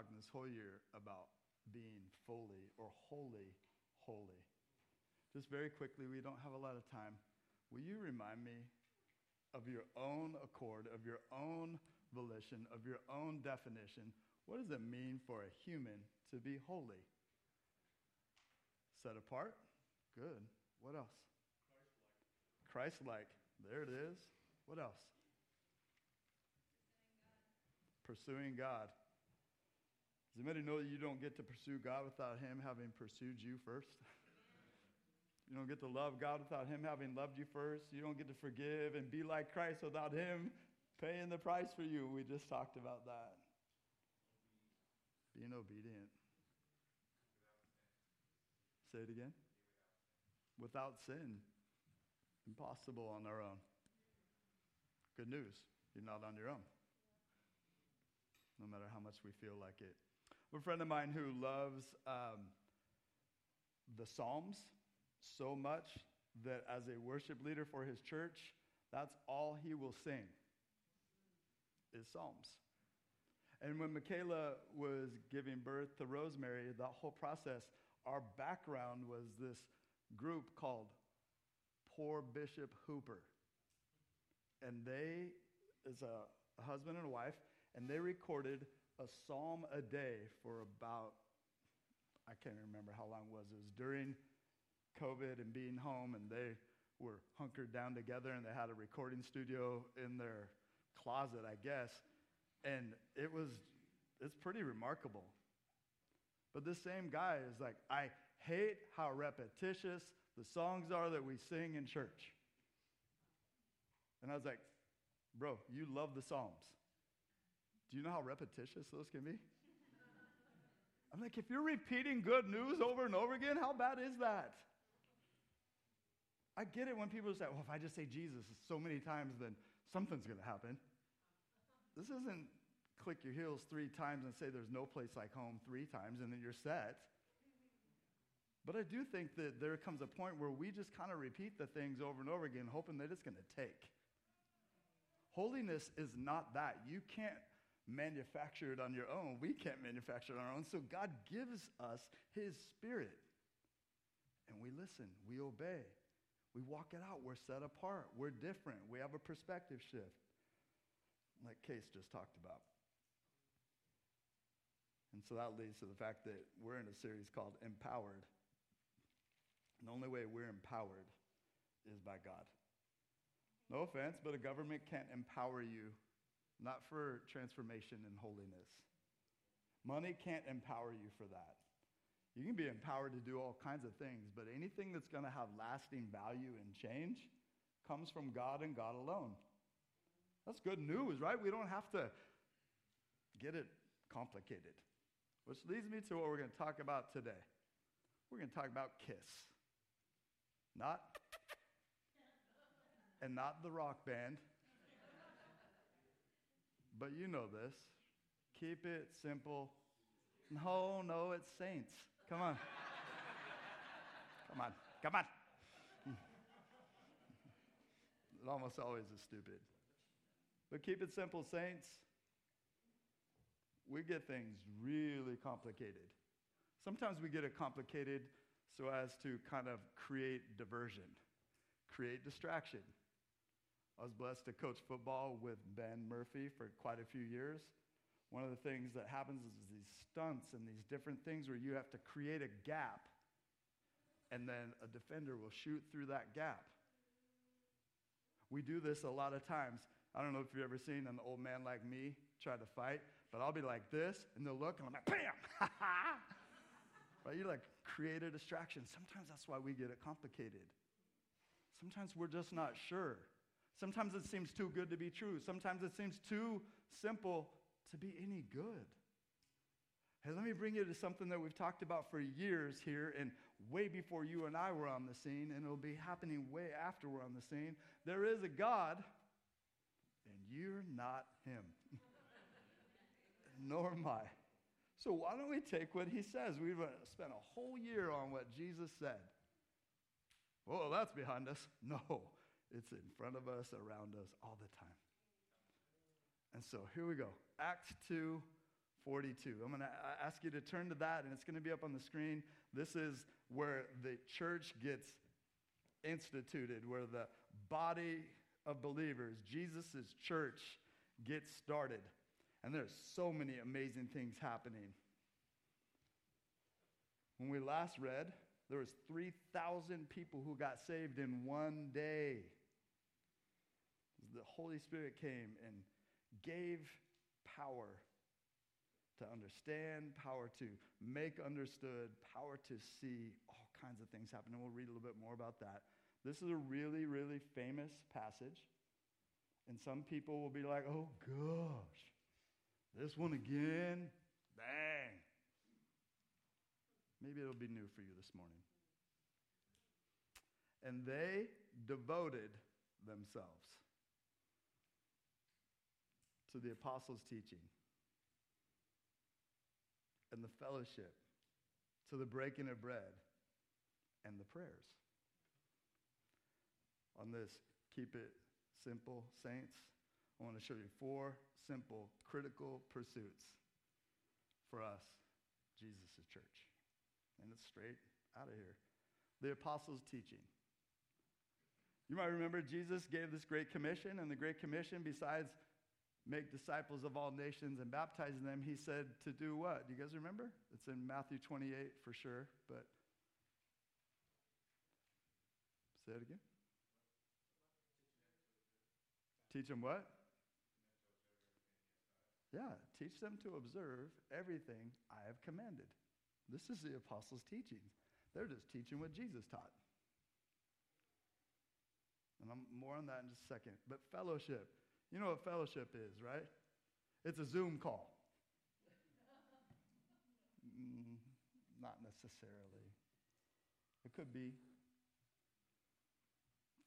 talking this whole year about being fully or wholly holy. Just very quickly, we don't have a lot of time. Will you remind me of your own accord, of your own volition, of your own definition? What does it mean for a human to be holy? Set apart? Good. What else? Christ like. There it is. What else? Pursuing God. Does anybody know that you don't get to pursue God without Him having pursued you first? You don't get to love God without Him having loved you first. You don't get to forgive and be like Christ without Him paying the price for you. We just talked about that. Being obedient. Say it again. Without sin. Impossible on our own. Good news. You're not on your own. No matter how much we feel like it. A friend of mine who loves um, the Psalms so much that as a worship leader for his church, that's all he will sing is Psalms. And when Michaela was giving birth to Rosemary, that whole process, our background was this group called Poor Bishop Hooper. And they, is a, husband and a wife, and they recorded a psalm a day for about, I can't remember how long it was. It was during COVID and being home, and they were hunkered down together, and they had a recording studio in their closet, I guess. And it was, it's pretty remarkable. But this same guy is like, I hate how repetitious the songs are that we sing in church. And I was like, bro, you love the Psalms. Do you know how repetitious those can be? I'm like, if you're repeating good news over and over again, how bad is that? I get it when people say, well, if I just say Jesus so many times, then something's going to happen. This isn't click your heels three times and say there's no place like home three times and then you're set. But I do think that there comes a point where we just kind of repeat the things over and over again, hoping that it's going to take. Holiness is not that. You can't manufacture it on your own. We can't manufacture it on our own. So God gives us His Spirit. And we listen, we obey, we walk it out. We're set apart, we're different, we have a perspective shift, like Case just talked about. And so that leads to the fact that we're in a series called Empowered. And the only way we're empowered is by God. No offense, but a government can't empower you not for transformation and holiness. Money can't empower you for that. You can be empowered to do all kinds of things, but anything that's going to have lasting value and change comes from God and God alone. That's good news, right? We don't have to get it complicated. Which leads me to what we're going to talk about today. We're going to talk about Kiss. Not, and not the rock band, but you know this. Keep it simple. No, no, it's saints. Come on. Come on. Come on. It almost always is stupid. But keep it simple, saints. We get things really complicated. Sometimes we get it complicated so as to kind of create diversion, create distraction. I was blessed to coach football with Ben Murphy for quite a few years. One of the things that happens is these stunts and these different things where you have to create a gap, and then a defender will shoot through that gap. We do this a lot of times. I don't know if you've ever seen an old man like me try to fight, but I'll be like this, and they'll look, and I'm like, bam! right? You like create a distraction. Sometimes that's why we get it complicated. Sometimes we're just not sure. Sometimes it seems too good to be true. Sometimes it seems too simple to be any good. Hey, let me bring you to something that we've talked about for years here and way before you and I were on the scene, and it'll be happening way after we're on the scene. There is a God, and you're not Him. Nor am I. So why don't we take what He says? We've uh, spent a whole year on what Jesus said. Well, that's behind us. No. It's in front of us, around us, all the time. And so here we go. Acts 2 42. I'm going to ask you to turn to that, and it's going to be up on the screen. This is where the church gets instituted, where the body of believers, Jesus' church, gets started. And there's so many amazing things happening. When we last read, there was 3,000 people who got saved in one day. The Holy Spirit came and gave power to understand, power to make understood, power to see all kinds of things happen. And we'll read a little bit more about that. This is a really, really famous passage. And some people will be like, oh gosh, this one again? Dang. Maybe it'll be new for you this morning. And they devoted themselves to the apostles' teaching and the fellowship, to the breaking of bread and the prayers. On this, keep it simple, saints, I want to show you four simple, critical pursuits for us, Jesus' church. And it's straight out of here. The apostles' teaching. You might remember Jesus gave this great commission, and the great commission, besides make disciples of all nations and baptizing them, he said to do what? Do you guys remember? It's in Matthew 28 for sure, but say it again. Teach them what? Yeah, teach them to observe everything I have commanded. This is the apostles' teaching. They're just teaching what Jesus taught. And I'm more on that in just a second. But fellowship. You know what fellowship is, right? It's a Zoom call. mm, not necessarily. It could be.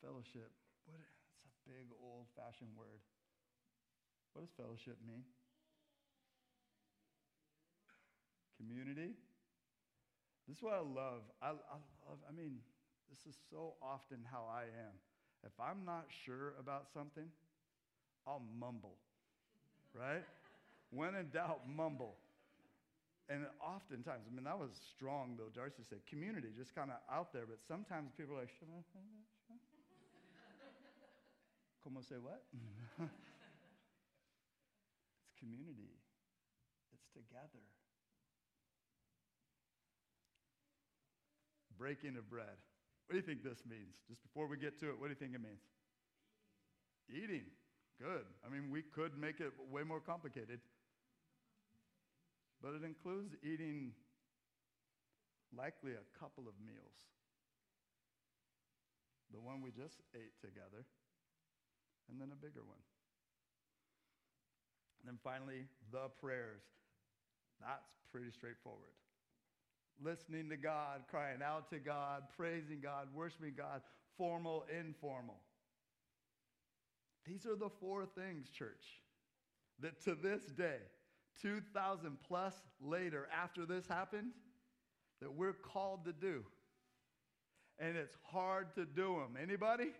Fellowship. What, it's a big old fashioned word. What does fellowship mean? Community. This is what I love. I, I love, I mean, this is so often how I am. If I'm not sure about something, I'll mumble, right? when in doubt, mumble. And oftentimes, I mean, that was strong, though. Darcy said community, just kind of out there, but sometimes people are like, Como say what? it's community, it's together. Breaking of bread. What do you think this means? Just before we get to it, what do you think it means? Eating. Good. I mean, we could make it way more complicated. But it includes eating likely a couple of meals. The one we just ate together, and then a bigger one. And then finally, the prayers. That's pretty straightforward. Listening to God, crying out to God, praising God, worshiping God, formal, informal. These are the four things, church, that to this day, 2,000 plus later after this happened, that we're called to do. And it's hard to do them. Anybody?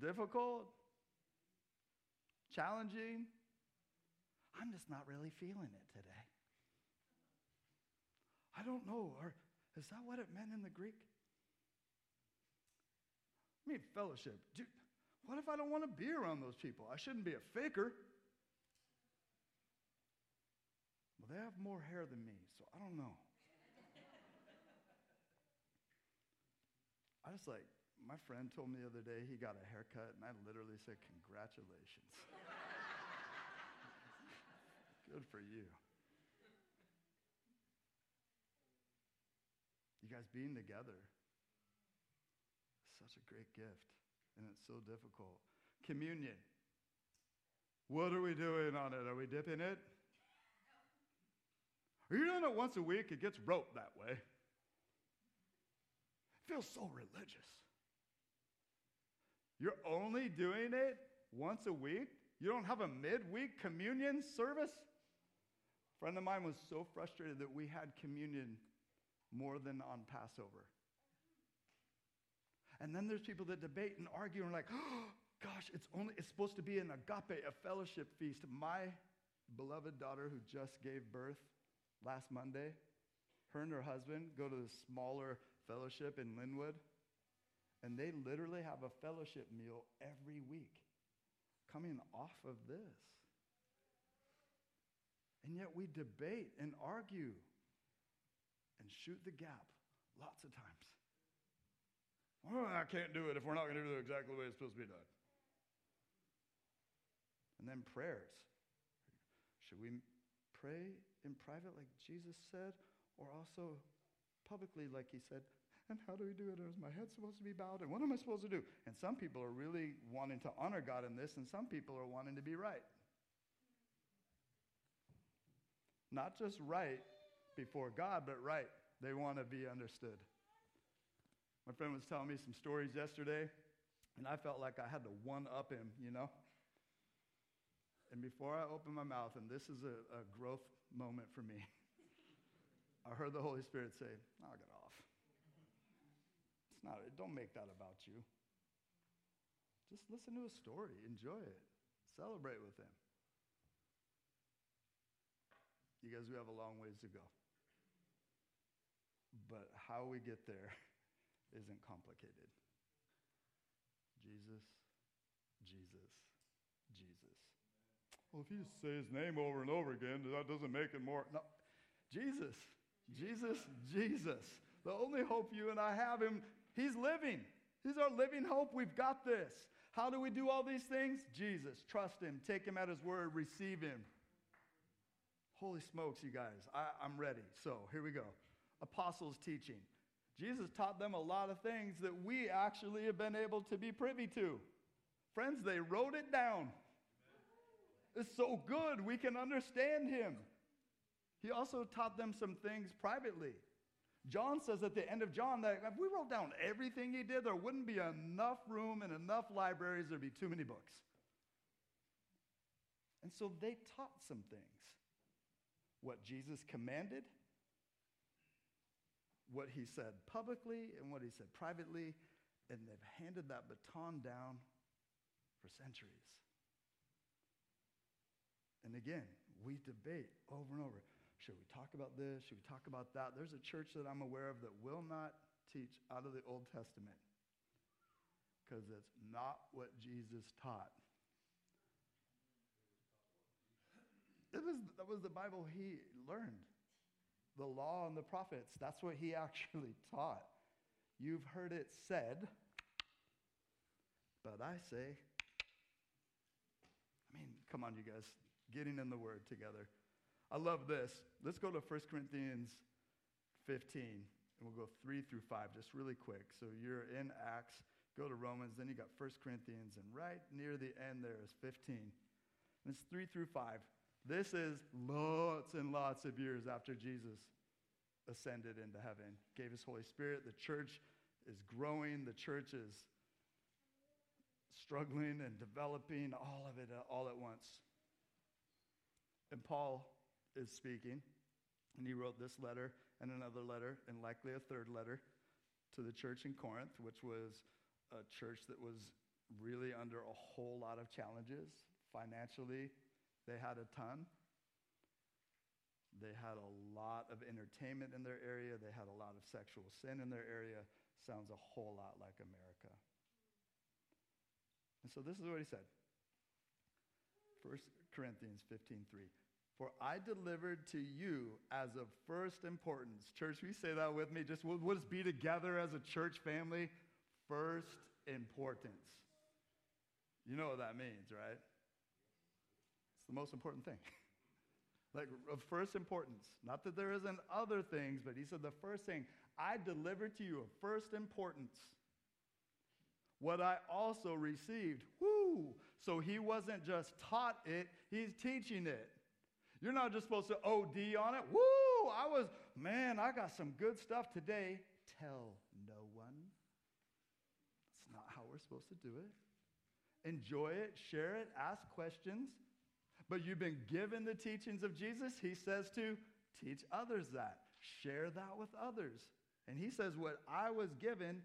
Difficult? Challenging? I'm just not really feeling it today. I don't know. Or is that what it meant in the Greek? I mean, fellowship. Dude, what if I don't want to be around those people? I shouldn't be a faker. Well, they have more hair than me, so I don't know. I just like, my friend told me the other day he got a haircut, and I literally said, Congratulations. Good for you. You guys being together, such a great gift and it's so difficult. Communion. What are we doing on it? Are we dipping it? Are you doing it once a week? It gets rote that way. It feels so religious. You're only doing it once a week? You don't have a midweek communion service? A friend of mine was so frustrated that we had communion more than on Passover. And then there's people that debate and argue and like, oh, gosh, it's only it's supposed to be an agape, a fellowship feast. My beloved daughter who just gave birth last Monday, her and her husband go to the smaller fellowship in Lynnwood, and they literally have a fellowship meal every week coming off of this. And yet we debate and argue and shoot the gap lots of times. Well, I can't do it if we're not going to do it exactly the way it's supposed to be done. And then prayers. Should we pray in private like Jesus said, or also publicly like he said, and how do we do it? Is my head supposed to be bowed? And what am I supposed to do? And some people are really wanting to honor God in this, and some people are wanting to be right. Not just right before God, but right. They want to be understood. My friend was telling me some stories yesterday, and I felt like I had to one up him, you know? And before I opened my mouth, and this is a, a growth moment for me, I heard the Holy Spirit say, Knock it off. It's not, don't make that about you. Just listen to a story, enjoy it, celebrate with him. You guys, we have a long ways to go. But how we get there isn't complicated. Jesus, Jesus, Jesus. Well, if you just say his name over and over again, that doesn't make it more. No. Jesus, Jesus, Jesus. The only hope you and I have him, he's living. He's our living hope. We've got this. How do we do all these things? Jesus. Trust him. Take him at his word. Receive him. Holy smokes, you guys. I, I'm ready. So here we go. Apostles' teaching. Jesus taught them a lot of things that we actually have been able to be privy to. Friends, they wrote it down. It's so good, we can understand him. He also taught them some things privately. John says at the end of John that if we wrote down everything he did, there wouldn't be enough room and enough libraries, there'd be too many books. And so they taught some things. What Jesus commanded, what he said publicly, and what he said privately, and they've handed that baton down for centuries. And again, we debate over and over. Should we talk about this? Should we talk about that? There's a church that I'm aware of that will not teach out of the Old Testament because it's not what Jesus taught. It was, that was the Bible he learned. The law and the prophets, that's what he actually taught. You've heard it said, but I say, I mean, come on, you guys getting in the Word together. I love this. Let's go to 1 Corinthians 15, and we'll go 3 through 5, just really quick. So you're in Acts, go to Romans, then you got 1 Corinthians, and right near the end there is 15. And it's 3 through 5. This is lots and lots of years after Jesus ascended into heaven, gave his Holy Spirit. The church is growing, the church is struggling and developing, all of it uh, all at once. And Paul is speaking, and he wrote this letter and another letter, and likely a third letter to the church in Corinth, which was a church that was really under a whole lot of challenges. Financially, they had a ton. They had a lot of entertainment in their area. They had a lot of sexual sin in their area. Sounds a whole lot like America. And so this is what he said. 1 Corinthians 15:3. For I delivered to you as of first importance. Church, we say that with me. Just we'll, we'll just be together as a church family. First importance. You know what that means, right? The most important thing. like of first importance. Not that there isn't other things, but he said the first thing I delivered to you of first importance. What I also received. Woo! So he wasn't just taught it, he's teaching it. You're not just supposed to OD on it. Woo! I was, man, I got some good stuff today. Tell no one. That's not how we're supposed to do it. Enjoy it, share it, ask questions. But you've been given the teachings of Jesus. He says to teach others that, share that with others. And he says, What I was given,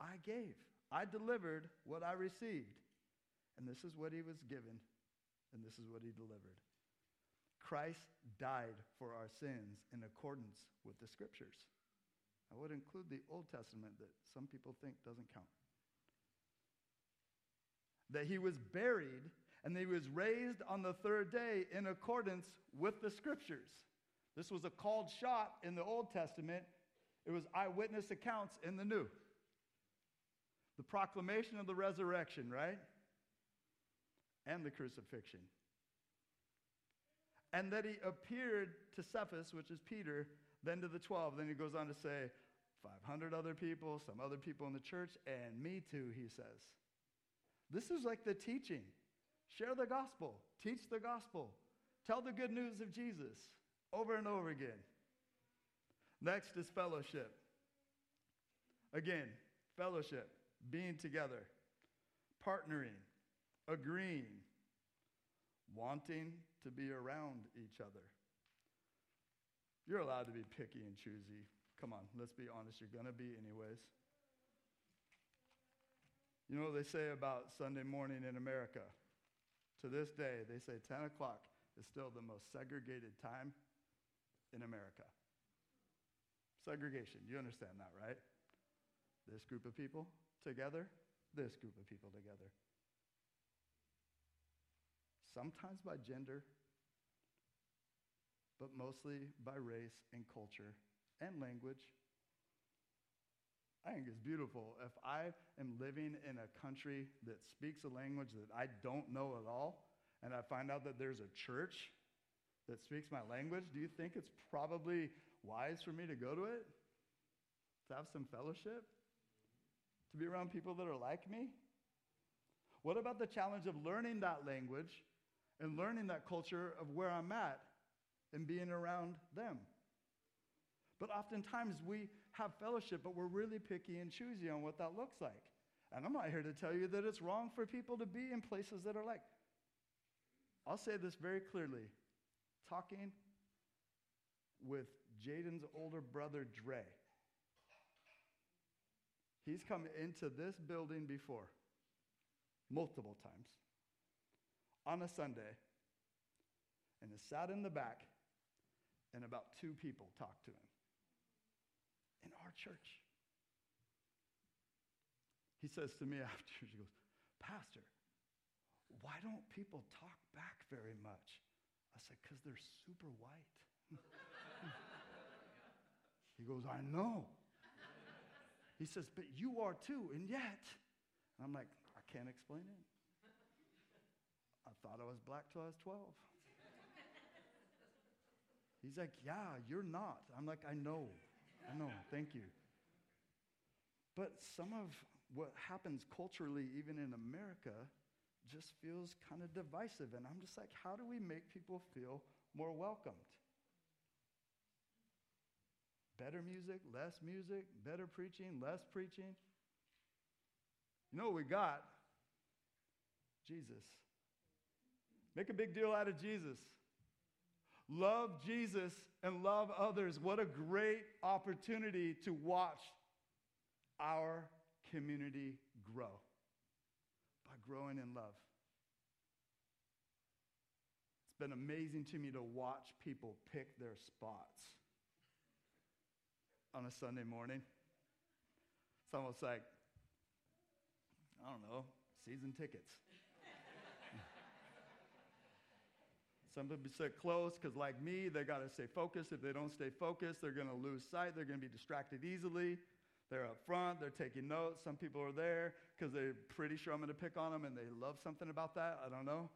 I gave. I delivered what I received. And this is what he was given, and this is what he delivered. Christ died for our sins in accordance with the scriptures. I would include the Old Testament that some people think doesn't count. That he was buried and he was raised on the third day in accordance with the scriptures. This was a called shot in the Old Testament, it was eyewitness accounts in the New. The proclamation of the resurrection, right? And the crucifixion. And that he appeared to Cephas, which is Peter, then to the 12. Then he goes on to say, 500 other people, some other people in the church, and me too, he says. This is like the teaching. Share the gospel, teach the gospel, tell the good news of Jesus over and over again. Next is fellowship. Again, fellowship, being together, partnering, agreeing, wanting to be around each other. You're allowed to be picky and choosy. Come on, let's be honest. You're going to be, anyways. You know what they say about Sunday morning in America? To this day, they say 10 o'clock is still the most segregated time in America. Segregation, you understand that, right? This group of people together, this group of people together. Sometimes by gender, but mostly by race and culture and language. I think it's beautiful. If I am living in a country that speaks a language that I don't know at all, and I find out that there's a church that speaks my language, do you think it's probably wise for me to go to it? To have some fellowship? To be around people that are like me? What about the challenge of learning that language and learning that culture of where I'm at and being around them? But oftentimes we have fellowship, but we're really picky and choosy on what that looks like. And I'm not here to tell you that it's wrong for people to be in places that are like. I'll say this very clearly. Talking with Jaden's older brother, Dre. He's come into this building before, multiple times, on a Sunday, and has sat in the back, and about two people talked to him in our church. He says to me after, he goes, Pastor, why don't people talk back very much? I said, because they're super white. he goes, I know. He says, but you are too, and yet. And I'm like, I can't explain it. I thought I was black till I was 12. He's like, yeah, you're not. I'm like, I know. I know, thank you. But some of what happens culturally, even in America, just feels kind of divisive. And I'm just like, how do we make people feel more welcomed? Better music, less music, better preaching, less preaching. You know what we got? Jesus. Make a big deal out of Jesus. Love Jesus and love others. What a great opportunity to watch our community grow by growing in love. It's been amazing to me to watch people pick their spots on a Sunday morning. It's almost like, I don't know, season tickets. Some people sit close because, like me, they got to stay focused. If they don't stay focused, they're going to lose sight. They're going to be distracted easily. They're up front. They're taking notes. Some people are there because they're pretty sure I'm going to pick on them and they love something about that. I don't know.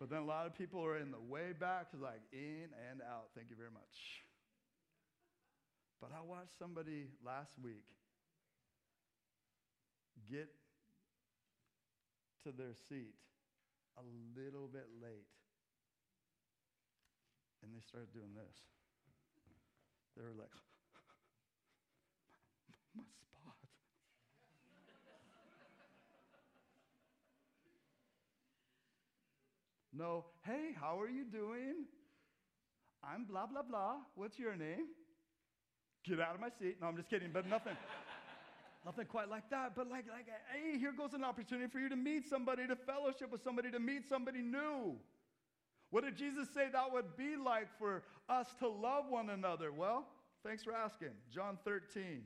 but then a lot of people are in the way back, like in and out. Thank you very much. But I watched somebody last week get to their seat a little bit late and they started doing this. They were like, my spot. no, hey, how are you doing? I'm blah, blah, blah. What's your name? Get out of my seat. No, I'm just kidding, but nothing. nothing quite like that. But like, like, hey, here goes an opportunity for you to meet somebody, to fellowship with somebody, to meet somebody new. What did Jesus say that would be like for us to love one another? Well, thanks for asking. John 13,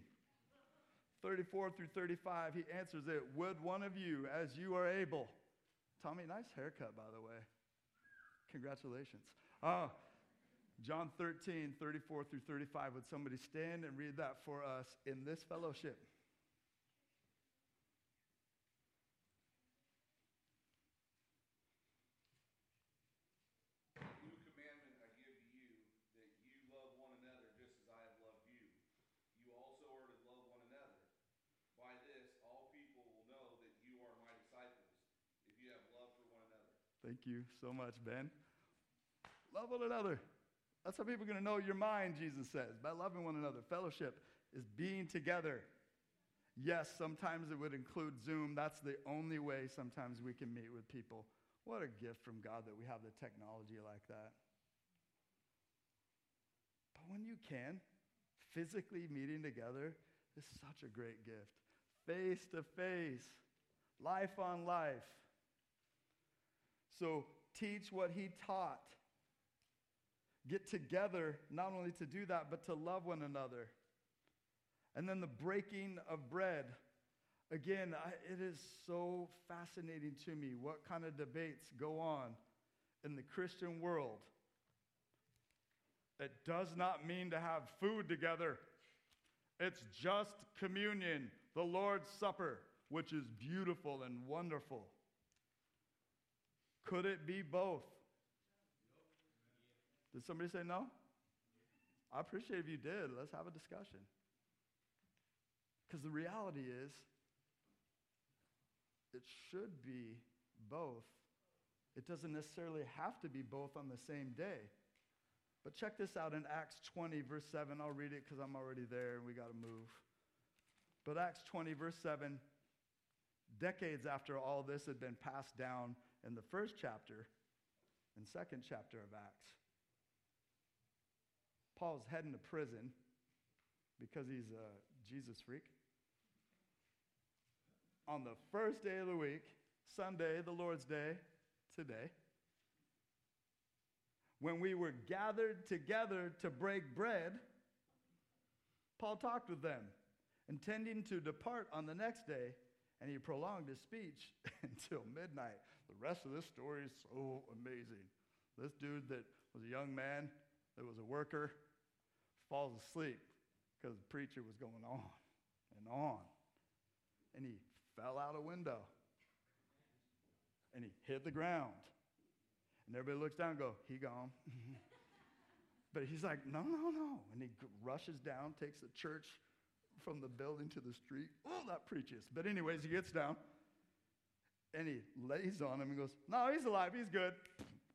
34 through 35, he answers it Would one of you, as you are able, Tommy, nice haircut, by the way. Congratulations. Uh, John 13, 34 through 35. Would somebody stand and read that for us in this fellowship? New commandment I give to you, that you love one another just as I have loved you. You also are to love one another. By this, all people will know that you are my disciples, if you have love for one another. Thank you so much, Ben. Love one another. That's how people are going to know your mind, Jesus says, by loving one another. Fellowship is being together. Yes, sometimes it would include Zoom. That's the only way sometimes we can meet with people. What a gift from God that we have the technology like that. But when you can, physically meeting together is such a great gift. Face to face, life on life. So teach what he taught. Get together, not only to do that, but to love one another. And then the breaking of bread. Again, I, it is so fascinating to me what kind of debates go on in the Christian world. It does not mean to have food together, it's just communion, the Lord's Supper, which is beautiful and wonderful. Could it be both? Did somebody say no? I appreciate if you did. Let's have a discussion. Because the reality is, it should be both. It doesn't necessarily have to be both on the same day. But check this out in Acts 20, verse 7. I'll read it because I'm already there and we got to move. But Acts 20, verse 7, decades after all this had been passed down in the first chapter and second chapter of Acts, Paul's heading to prison because he's a Jesus freak. On the first day of the week, Sunday, the Lord's Day, today, when we were gathered together to break bread, Paul talked with them, intending to depart on the next day, and he prolonged his speech until midnight. The rest of this story is so amazing. This dude that was a young man, that was a worker, falls asleep because the preacher was going on and on. And he fell out a window. And he hit the ground. And everybody looks down and go, he gone. but he's like, no, no, no. And he rushes down, takes the church from the building to the street. Oh, that preaches. But anyways, he gets down and he lays on him and goes, no, he's alive. He's good.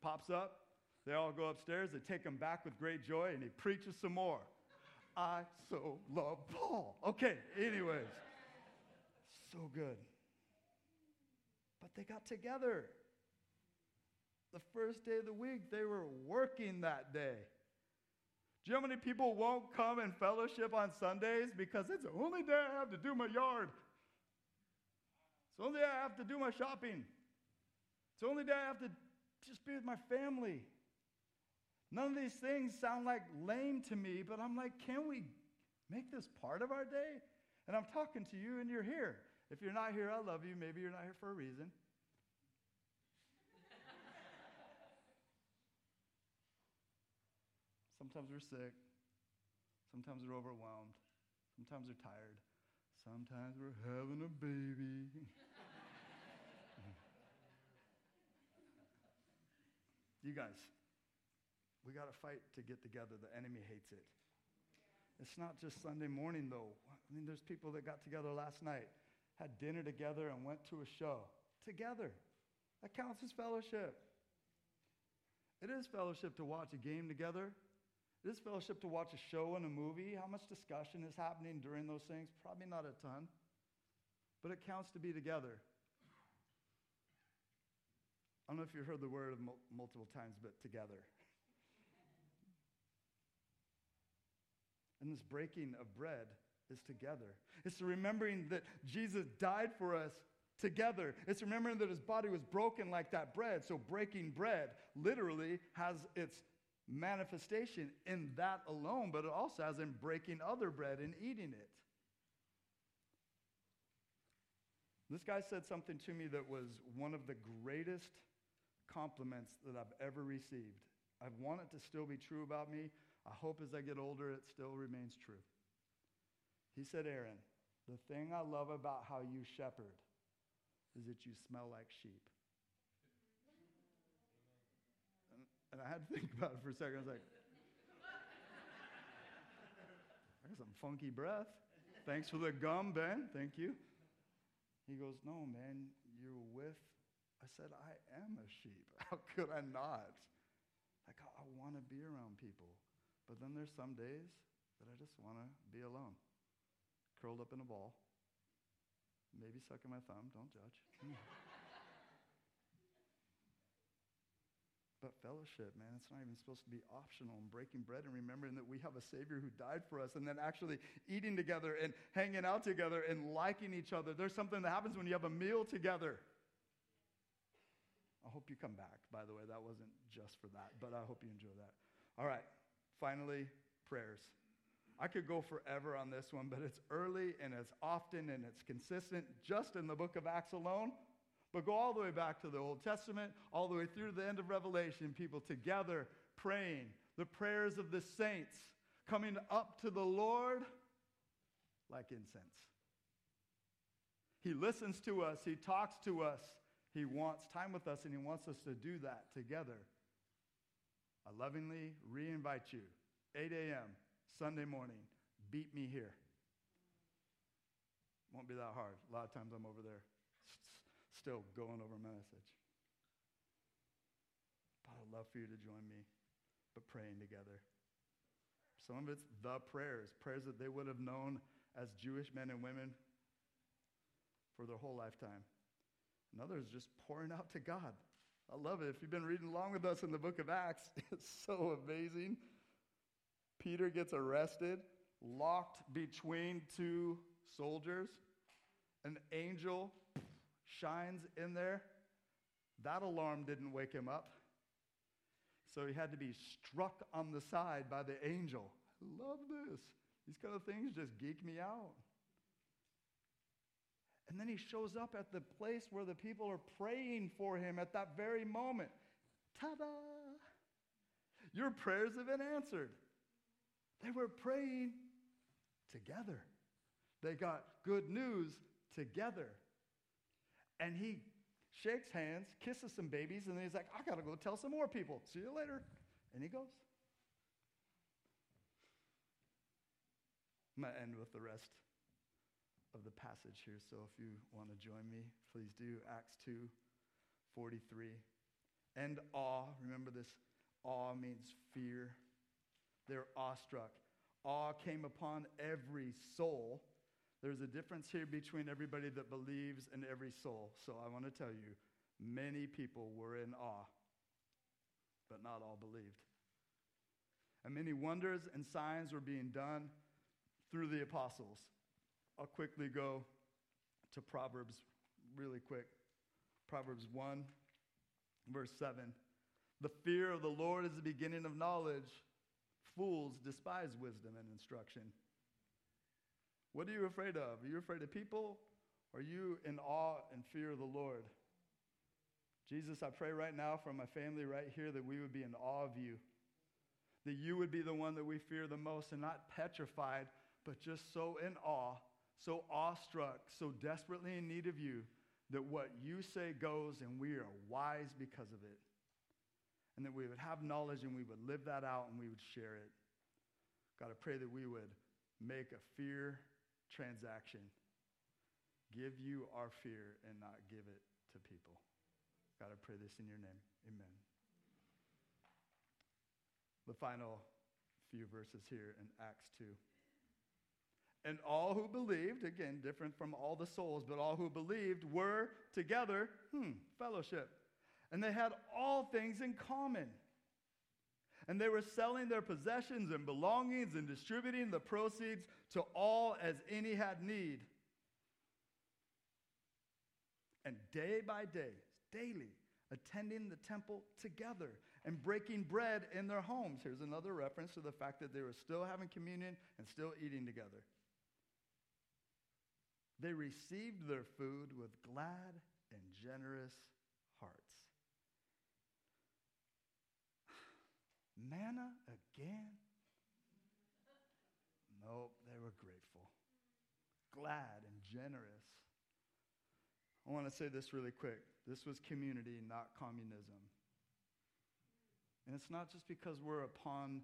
Pops up. They all go upstairs. They take him back with great joy and he preaches some more. I so love Paul. Okay, anyways. So good. But they got together. The first day of the week, they were working that day. Do you know how many people won't come and fellowship on Sundays because it's the only day I have to do my yard? It's the only day I have to do my shopping. It's the only day I have to just be with my family. None of these things sound like lame to me, but I'm like, can we make this part of our day? And I'm talking to you and you're here. If you're not here, I love you. Maybe you're not here for a reason. Sometimes we're sick. Sometimes we're overwhelmed. Sometimes we're tired. Sometimes we're having a baby. you guys, we got to fight to get together. The enemy hates it. It's not just Sunday morning, though. I mean, there's people that got together last night, had dinner together, and went to a show together. That counts as fellowship. It is fellowship to watch a game together. It is fellowship to watch a show and a movie. How much discussion is happening during those things? Probably not a ton. But it counts to be together. I don't know if you've heard the word multiple times, but together. And this breaking of bread is together. It's remembering that Jesus died for us together. It's remembering that his body was broken like that bread. So breaking bread literally has its manifestation in that alone, but it also has in breaking other bread and eating it. This guy said something to me that was one of the greatest compliments that I've ever received. I want it to still be true about me. I hope as I get older it still remains true. He said, Aaron, the thing I love about how you shepherd is that you smell like sheep. And, I had to think about it for a second. I was like, I got some funky breath. Thanks for the gum, Ben. Thank you. He goes, No, man, you're with. I said, I am a sheep. How could I not? Like, I, I want to be around people. But then there's some days that I just want to be alone, curled up in a ball, maybe sucking my thumb. Don't judge. but fellowship, man, it's not even supposed to be optional. And breaking bread and remembering that we have a Savior who died for us, and then actually eating together and hanging out together and liking each other. There's something that happens when you have a meal together. I hope you come back, by the way. That wasn't just for that, but I hope you enjoy that. All right, finally, prayers. I could go forever on this one, but it's early and it's often and it's consistent just in the book of Acts alone. But go all the way back to the Old Testament, all the way through to the end of Revelation, people together praying the prayers of the saints, coming up to the Lord like incense. He listens to us, He talks to us, He wants time with us, and He wants us to do that together. I lovingly re invite you, 8 a.m., Sunday morning, beat me here. Won't be that hard. A lot of times I'm over there still going over my message. But I'd love for you to join me, but praying together. Some of it's the prayers, prayers that they would have known as Jewish men and women for their whole lifetime. And others just pouring out to God. I love it. If you've been reading along with us in the book of Acts, it's so amazing. Peter gets arrested, locked between two soldiers. An angel shines in there. That alarm didn't wake him up. So he had to be struck on the side by the angel. I love this. These kind of things just geek me out. And then he shows up at the place where the people are praying for him at that very moment. Ta da! Your prayers have been answered. They were praying together. They got good news together. And he shakes hands, kisses some babies, and then he's like, I got to go tell some more people. See you later. And he goes. I'm to end with the rest of the passage here. So if you want to join me, please do. Acts 2 43. And awe. Remember this awe means fear. They're awestruck. Awe came upon every soul there's a difference here between everybody that believes and every soul. So I want to tell you, many people were in awe, but not all believed. And many wonders and signs were being done through the apostles. I'll quickly go to Proverbs really quick. Proverbs 1, verse 7. The fear of the Lord is the beginning of knowledge. Fools despise wisdom and instruction. What are you afraid of? Are you afraid of people? Are you in awe and fear of the Lord? Jesus, I pray right now for my family right here that we would be in awe of you. That you would be the one that we fear the most and not petrified, but just so in awe, so awestruck, so desperately in need of you that what you say goes and we are wise because of it. And that we would have knowledge and we would live that out and we would share it. God, I pray that we would make a fear transaction. Give you our fear and not give it to people. God, I pray this in your name. Amen. The final few verses here in Acts 2. And all who believed, again, different from all the souls, but all who believed were together, hmm, fellowship. And they had all things in common. And they were selling their possessions and belongings and distributing the proceeds to all as any had need. And day by day, daily, attending the temple together and breaking bread in their homes. Here's another reference to the fact that they were still having communion and still eating together. They received their food with glad and generous hearts. Manna again? Nope, they were grateful, glad, and generous. I want to say this really quick. This was community, not communism. And it's not just because we're upon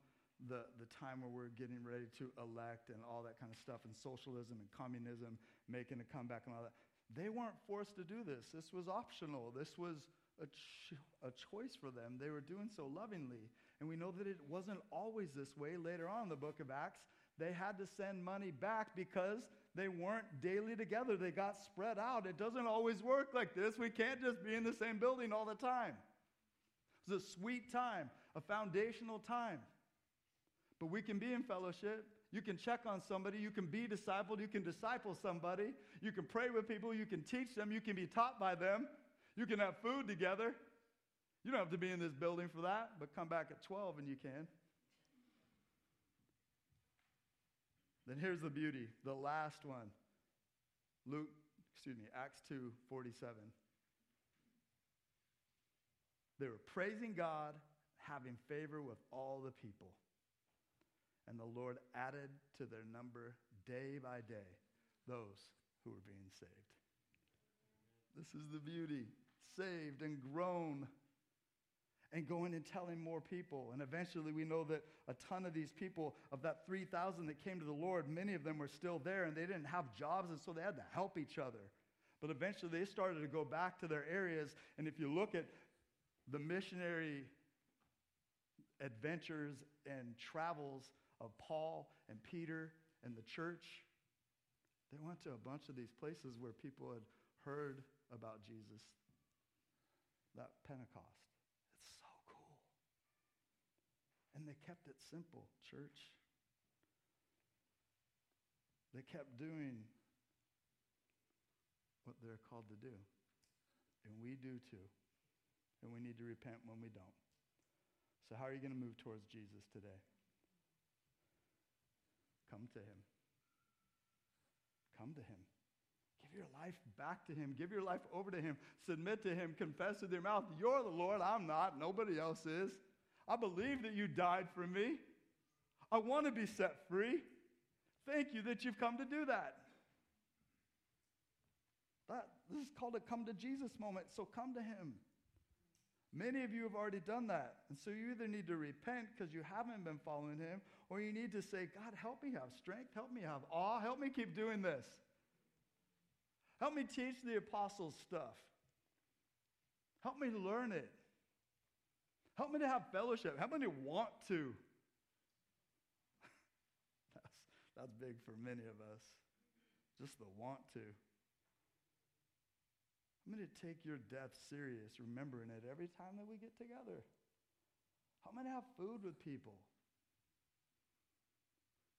the, the time where we're getting ready to elect and all that kind of stuff, and socialism and communism making a comeback and all that. They weren't forced to do this. This was optional. This was a, ch- a choice for them. They were doing so lovingly. And we know that it wasn't always this way. Later on in the book of Acts, they had to send money back because they weren't daily together. They got spread out. It doesn't always work like this. We can't just be in the same building all the time. It's a sweet time, a foundational time. But we can be in fellowship. You can check on somebody. You can be discipled. You can disciple somebody. You can pray with people. You can teach them. You can be taught by them. You can have food together. You don't have to be in this building for that, but come back at 12 and you can. Then here's the beauty, the last one. Luke, excuse me, Acts 2 47. They were praising God, having favor with all the people. And the Lord added to their number day by day those who were being saved. This is the beauty saved and grown and going and telling more people. And eventually, we know that a ton of these people, of that 3,000 that came to the Lord, many of them were still there and they didn't have jobs, and so they had to help each other. But eventually, they started to go back to their areas. And if you look at the missionary adventures and travels of Paul and Peter and the church, they went to a bunch of these places where people had heard about Jesus. That Pentecost. And they kept it simple, church. They kept doing what they're called to do. And we do too. And we need to repent when we don't. So, how are you going to move towards Jesus today? Come to him. Come to him. Give your life back to him. Give your life over to him. Submit to him. Confess with your mouth, You're the Lord. I'm not. Nobody else is. I believe that you died for me. I want to be set free. Thank you that you've come to do that. that this is called a come to Jesus moment, so come to him. Many of you have already done that. And so you either need to repent because you haven't been following him, or you need to say, God, help me have strength, help me have awe, help me keep doing this. Help me teach the apostles' stuff. Help me learn it. Help me to have fellowship. Help me to want to. that's, that's big for many of us. Just the want to. I'm going to take your death serious, remembering it every time that we get together. I'm going to have food with people.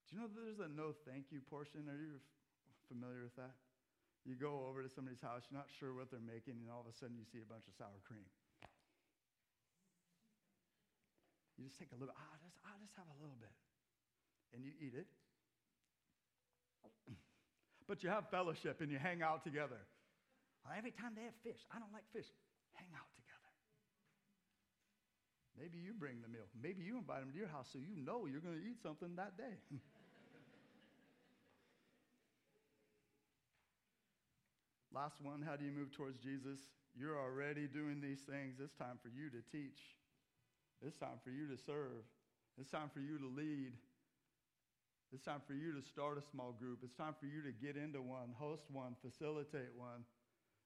Do you know there's a no thank you portion? Are you familiar with that? You go over to somebody's house, you're not sure what they're making, and all of a sudden you see a bunch of sour cream. You just take a little, ah, just, I'll just have a little bit. And you eat it. but you have fellowship and you hang out together. Every time they have fish, I don't like fish. Hang out together. Maybe you bring the meal. Maybe you invite them to your house so you know you're going to eat something that day. Last one, how do you move towards Jesus? You're already doing these things. It's time for you to teach. It's time for you to serve. It's time for you to lead. It's time for you to start a small group. It's time for you to get into one, host one, facilitate one.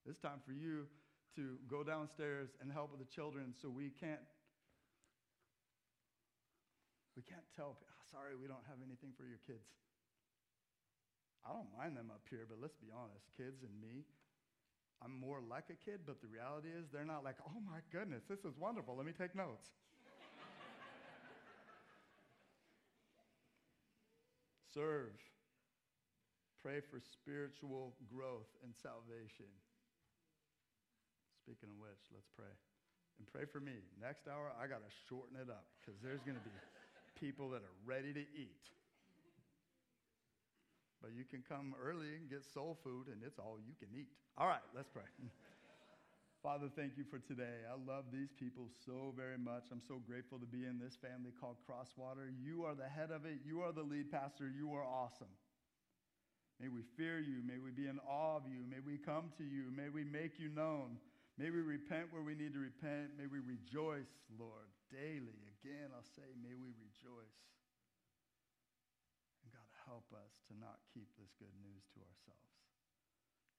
It's time for you to go downstairs and help with the children so we can't we can't tell oh, sorry we don't have anything for your kids. I don't mind them up here, but let's be honest, kids and me, I'm more like a kid, but the reality is they're not like, oh my goodness, this is wonderful. Let me take notes. Serve. Pray for spiritual growth and salvation. Speaking of which, let's pray. And pray for me. Next hour, I got to shorten it up because there's going to be people that are ready to eat. But you can come early and get soul food, and it's all you can eat. All right, let's pray. Father, thank you for today. I love these people so very much. I'm so grateful to be in this family called Crosswater. You are the head of it, you are the lead pastor. You are awesome. May we fear you. May we be in awe of you. May we come to you. May we make you known. May we repent where we need to repent. May we rejoice, Lord, daily. Again, I'll say, may we rejoice. And God, help us to not keep this good news to ourselves.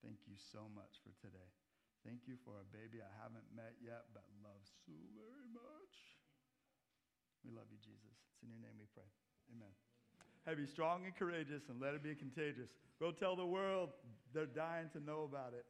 Thank you so much for today. Thank you for a baby I haven't met yet, but love so very much. We love you, Jesus. It's in your name we pray. Amen. Hey, be strong and courageous and let it be contagious. Go tell the world they're dying to know about it.